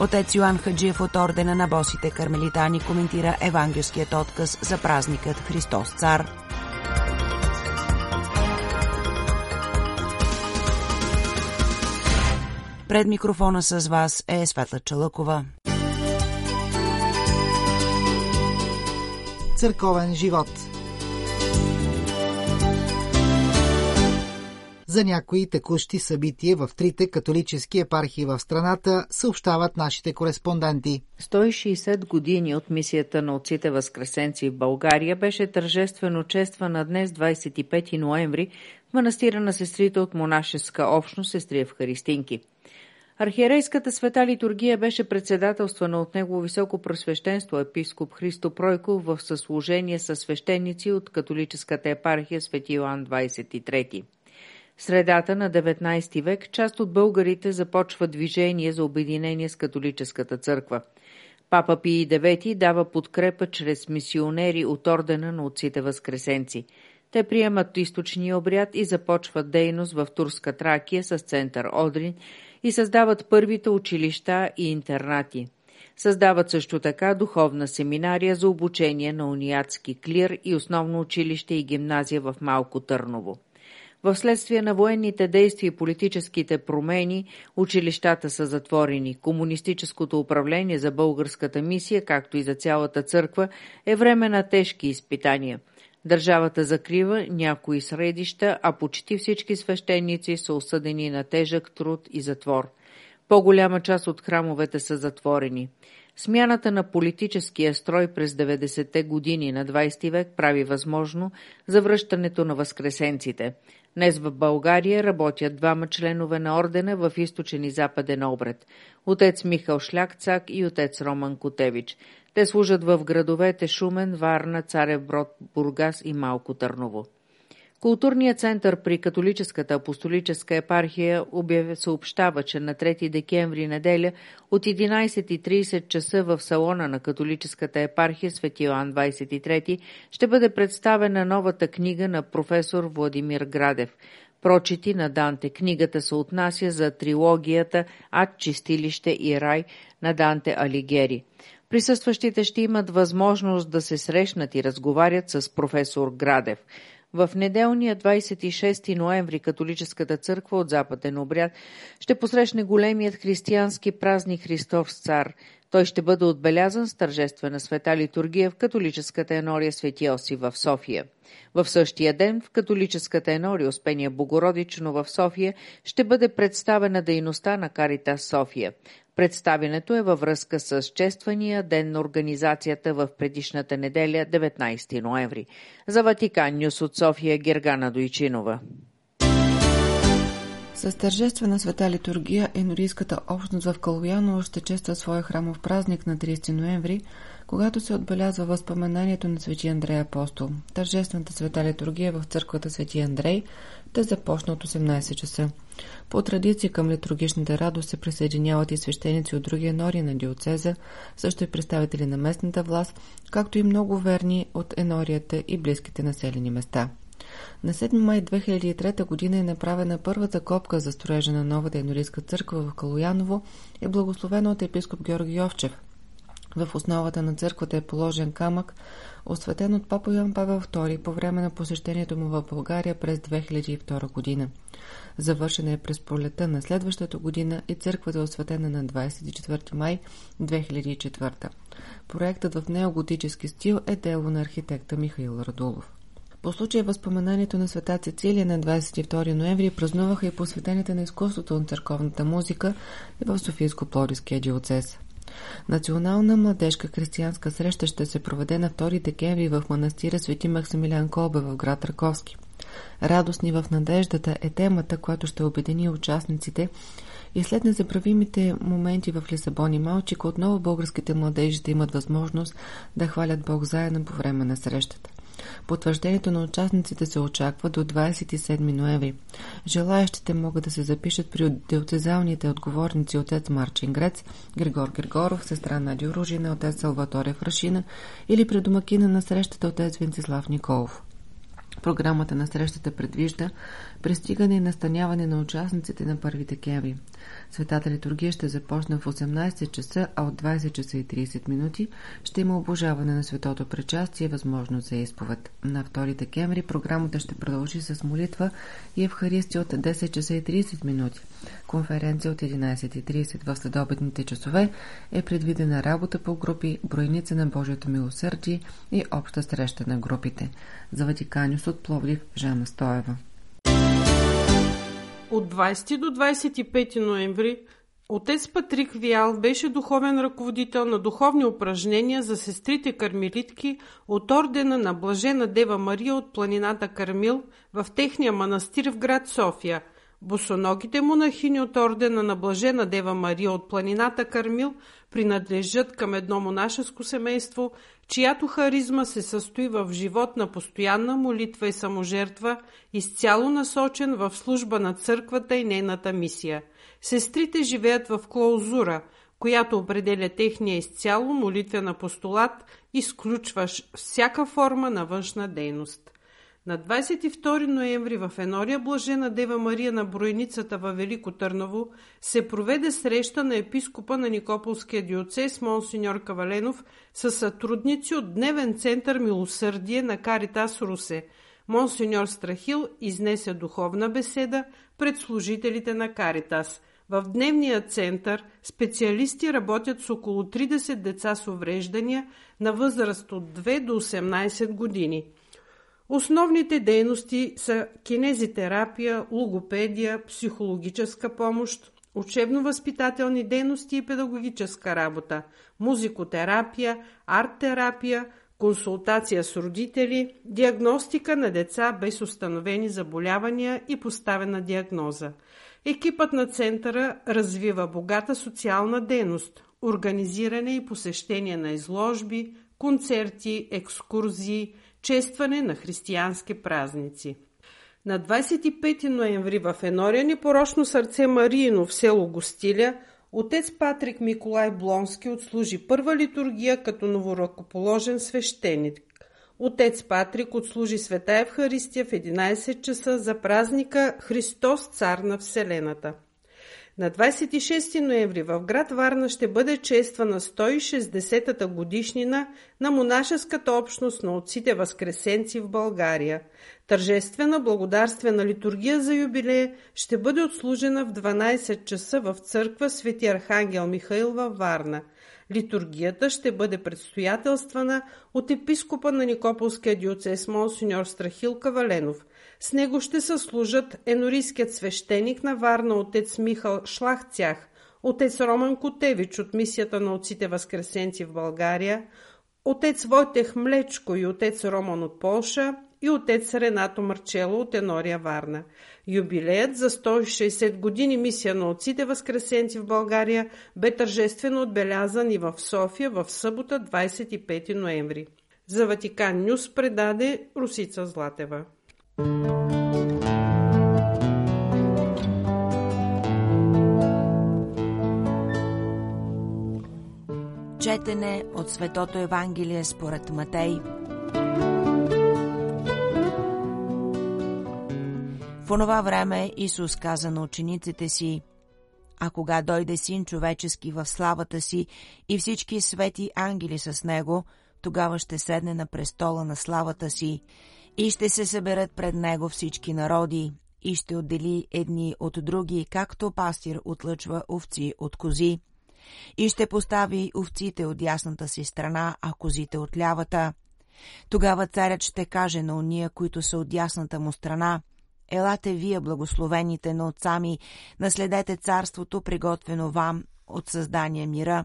Отец Йоан Хаджиев от ордена на босите кармелитани коментира евангелският отказ за празникът Христос Цар. Пред микрофона с вас е Светла Чалъкова. Църковен живот – За някои текущи събития в трите католически епархии в страната съобщават нашите кореспонденти. 160 години от мисията на отците Възкресенци в България беше тържествено чествана днес 25 ноември в манастира на сестрите от монашеска общност сестри в Харистинки. Архиерейската света литургия беше председателствана от негово високо просвещенство епископ Христо Пройков в съслужение с свещеници от католическата епархия Свети Йоан 23 средата на 19 век част от българите започва движение за обединение с католическата църква. Папа Пий IX дава подкрепа чрез мисионери от ордена на отците възкресенци. Те приемат източния обряд и започват дейност в Турска Тракия с център Одрин и създават първите училища и интернати. Създават също така духовна семинария за обучение на униатски клир и основно училище и гимназия в Малко Търново. В следствие на военните действия и политическите промени, училищата са затворени. Комунистическото управление за българската мисия, както и за цялата църква, е време на тежки изпитания. Държавата закрива някои средища, а почти всички свещеници са осъдени на тежък труд и затвор. По-голяма част от храмовете са затворени. Смяната на политическия строй през 90-те години на 20 век прави възможно завръщането на възкресенците. Днес в България работят двама членове на ордена в източен и западен обред – отец Михал Шляхцак и отец Роман Котевич. Те служат в градовете Шумен, Варна, Царев Брод, Бургас и Малко Търново. Културният център при католическата апостолическа епархия обяв... съобщава, че на 3 декември неделя от 11.30 часа в салона на католическата епархия Свети Йоан 23 ще бъде представена новата книга на професор Владимир Градев – прочити на Данте. Книгата се отнася за трилогията Ад, чистилище и рай на Данте Алигери. Присъстващите ще имат възможност да се срещнат и разговарят с професор Градев – в неделния 26 ноември католическата църква от Западен обряд ще посрещне големият християнски празник Христов цар. Той ще бъде отбелязан с тържествена света литургия в католическата енория Свети Оси в София. В същия ден в католическата енория Успения Богородично в София ще бъде представена дейността на Карита София. Представянето е във връзка с чествания ден на организацията в предишната неделя, 19 ноември. За Ватикан Нюс от София Гергана Дойчинова. С тържествена света литургия енорийската общност в Калуяново ще чества своя храмов празник на 30 ноември, когато се отбелязва възпоменанието на Свети Андрей Апостол. Тържествената света литургия в църквата Свети Андрей да започне от 18 часа. По традиция към литургичната радост се присъединяват и свещеници от други енори на диоцеза, също и представители на местната власт, както и много верни от енорията и близките населени места. На 7 май 2003 година е направена първата копка за строежа на новата енорийска църква в Калуяново и благословена от епископ Георги Йовчев. В основата на църквата е положен камък, осветен от папа Йоан Павел II по време на посещението му в България през 2002 година. Завършена е през пролета на следващата година и църквата е осветена на 24 май 2004. Проектът в неоготически стил е дело на архитекта Михаил Радулов. По случая възпоменанието на света Цецилия на 22 ноември празнуваха и посветените на изкуството на църковната музика в Софийско-Плодиския диоцес. Национална младежка християнска среща ще се проведе на 2 декември в манастира Свети Максимилиан Колбе в град Раковски. Радостни в надеждата е темата, която ще обедини участниците и след незабравимите моменти в Лисабон и Малчик, отново българските младежи ще имат възможност да хвалят Бог заедно по време на срещата. Потвърждението на участниците се очаква до 27 ноември. Желаящите могат да се запишат при диоцезалните отговорници отец Марчин Грец, Григор Григоров, сестра Надя Ружина, отец Салваторе Фрашина или при домакина на срещата отец Венцислав Николов. Програмата на срещата предвижда пристигане и настаняване на участниците на 1 декември. Светата литургия ще започне в 18 часа, а от 20 часа и 30 минути ще има обожаване на светото причастие и възможност за изповед. На 2 декември програмата ще продължи с молитва и Евхаристия от 10 часа и 30 минути. Конференция от 11.30 в следобедните часове е предвидена работа по групи, бройница на Божието милосърдие и обща среща на групите. За Ватиканиус от Пловдив Жана Стоева. От 20 до 25 ноември отец Патрик Виал беше духовен ръководител на духовни упражнения за сестрите кармелитки от ордена на Блажена Дева Мария от планината Кармил в техния манастир в град София. Босоногите монахини от ордена на Блажена Дева Мария от планината Кармил принадлежат към едно монашеско семейство, чиято харизма се състои в живот на постоянна молитва и саможертва, изцяло насочен в служба на църквата и нейната мисия. Сестрите живеят в клаузура, която определя техния изцяло молитвен апостолат, изключващ всяка форма на външна дейност. На 22 ноември в Енория Блажена Дева Мария на Бройницата във Велико Търново се проведе среща на епископа на Никополския диоцес Монсеньор Каваленов с сътрудници от Дневен център Милосърдие на Каритас Русе. Монсеньор Страхил изнесе духовна беседа пред служителите на Каритас. В дневния център специалисти работят с около 30 деца с увреждания на възраст от 2 до 18 години – Основните дейности са кинезитерапия, логопедия, психологическа помощ, учебно-възпитателни дейности и педагогическа работа, музикотерапия, арт-терапия, консултация с родители, диагностика на деца без установени заболявания и поставена диагноза. Екипът на центъра развива богата социална дейност, организиране и посещение на изложби, концерти, екскурзии, честване на християнски празници. На 25 ноември в Енория непорочно сърце Мариино в село Гостиля отец Патрик Миколай Блонски отслужи първа литургия като новоръкоположен свещеник. Отец Патрик отслужи света Евхаристия в 11 часа за празника Христос цар на Вселената. На 26 ноември в град Варна ще бъде чествана 160-та годишнина на монашеската общност на отците възкресенци в България. Тържествена благодарствена литургия за юбилея ще бъде отслужена в 12 часа в църква Свети Архангел Михаил във Варна. Литургията ще бъде предстоятелствана от епископа на Никополския диоцес Монсеньор Страхил Каваленов – с него ще съслужат енорийският свещеник на Варна отец Михал Шлахцях, отец Роман Котевич от мисията на отците възкресенци в България, отец Войтех Млечко и отец Роман от Полша и отец Ренато Марчело от Енория Варна. Юбилеят за 160 години мисия на отците възкресенци в България бе тържествено отбелязан и в София в събота 25 ноември. За Ватикан Нюс предаде Русица Златева. Четене от Светото Евангелие според Матей. В онова време Исус каза на учениците си, а кога дойде Син човечески в славата си и всички свети ангели с него, тогава ще седне на престола на славата си и ще се съберат пред него всички народи, и ще отдели едни от други, както пастир отлъчва овци от кози. И ще постави овците от ясната си страна, а козите от лявата. Тогава царят ще каже на уния, които са от ясната му страна, Елате вие, благословените на отца ми, наследете царството, приготвено вам от създания мира.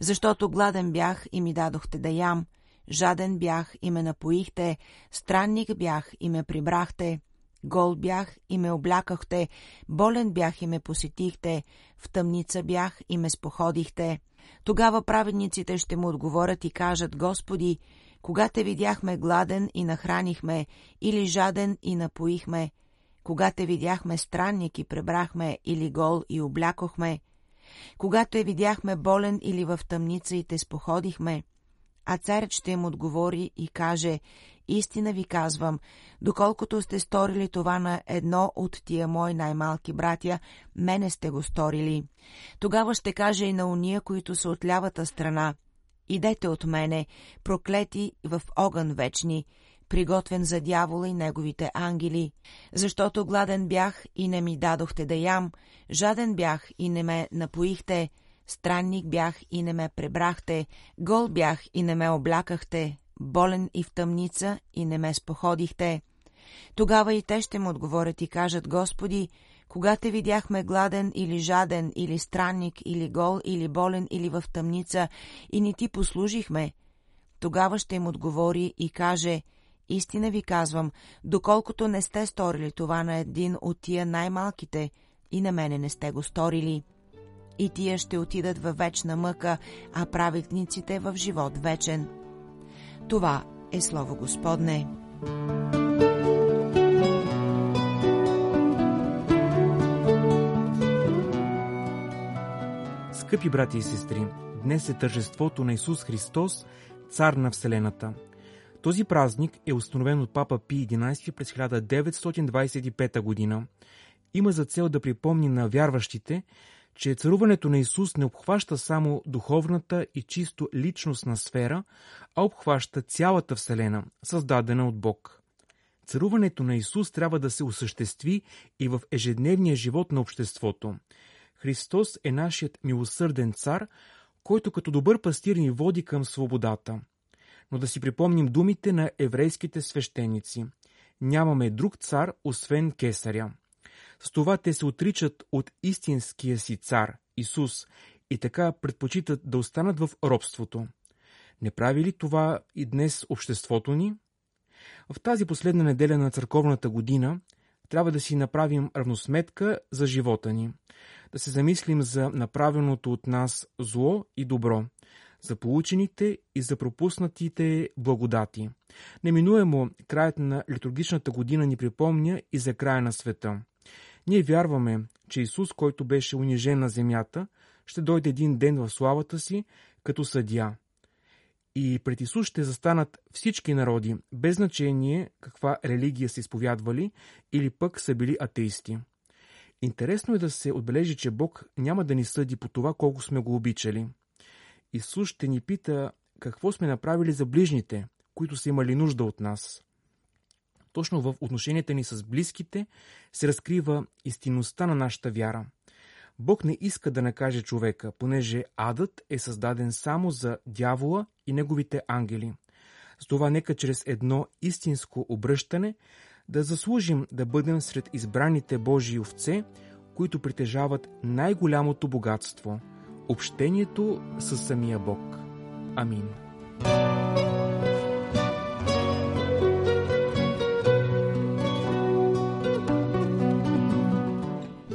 Защото гладен бях и ми дадохте да ям, жаден бях и ме напоихте, странник бях и ме прибрахте, гол бях и ме облякахте, болен бях и ме посетихте, в тъмница бях и ме споходихте. Тогава праведниците ще му отговорят и кажат, Господи, кога те видяхме гладен и нахранихме, или жаден и напоихме, кога те видяхме странник и пребрахме, или гол и облякохме, когато я видяхме болен или в тъмница и те споходихме, а царят ще им отговори и каже, истина ви казвам, доколкото сте сторили това на едно от тия мои най-малки братя, мене сте го сторили. Тогава ще каже и на уния, които са от лявата страна, идете от мене, проклети в огън вечни, приготвен за дявола и неговите ангели, защото гладен бях и не ми дадохте да ям, жаден бях и не ме напоихте, странник бях и не ме пребрахте, гол бях и не ме облякахте, болен и в тъмница и не ме споходихте. Тогава и те ще му отговорят и кажат, Господи, кога те видяхме гладен или жаден, или странник, или гол, или болен, или в тъмница, и ни ти послужихме, тогава ще им отговори и каже, Истина ви казвам, доколкото не сте сторили това на един от тия най-малките, и на мене не сте го сторили. И тия ще отидат във вечна мъка, а праведниците в живот вечен. Това е Слово Господне. Скъпи брати и сестри, днес е тържеството на Исус Христос, Цар на Вселената – този празник е установен от папа Пи 11 през 1925 година. Има за цел да припомни на вярващите, че царуването на Исус не обхваща само духовната и чисто личностна сфера, а обхваща цялата Вселена, създадена от Бог. Царуването на Исус трябва да се осъществи и в ежедневния живот на обществото. Христос е нашият милосърден цар, който като добър пастир ни води към свободата – но да си припомним думите на еврейските свещеници. Нямаме друг цар, освен кесаря. С това те се отричат от истинския си цар, Исус, и така предпочитат да останат в робството. Не прави ли това и днес обществото ни? В тази последна неделя на църковната година трябва да си направим равносметка за живота ни, да се замислим за направеното от нас зло и добро, за получените и за пропуснатите благодати. Неминуемо краят на литургичната година ни припомня и за края на света. Ние вярваме, че Исус, който беше унижен на земята, ще дойде един ден в славата си като съдия. И пред Исус ще застанат всички народи, без значение каква религия са изповядвали или пък са били атеисти. Интересно е да се отбележи, че Бог няма да ни съди по това колко сме го обичали – Исус ще ни пита какво сме направили за ближните, които са имали нужда от нас. Точно в отношенията ни с близките се разкрива истинността на нашата вяра. Бог не иска да накаже човека, понеже адът е създаден само за дявола и неговите ангели. С това нека чрез едно истинско обръщане да заслужим да бъдем сред избраните Божии овце, които притежават най-голямото богатство – общението с самия Бог. Амин.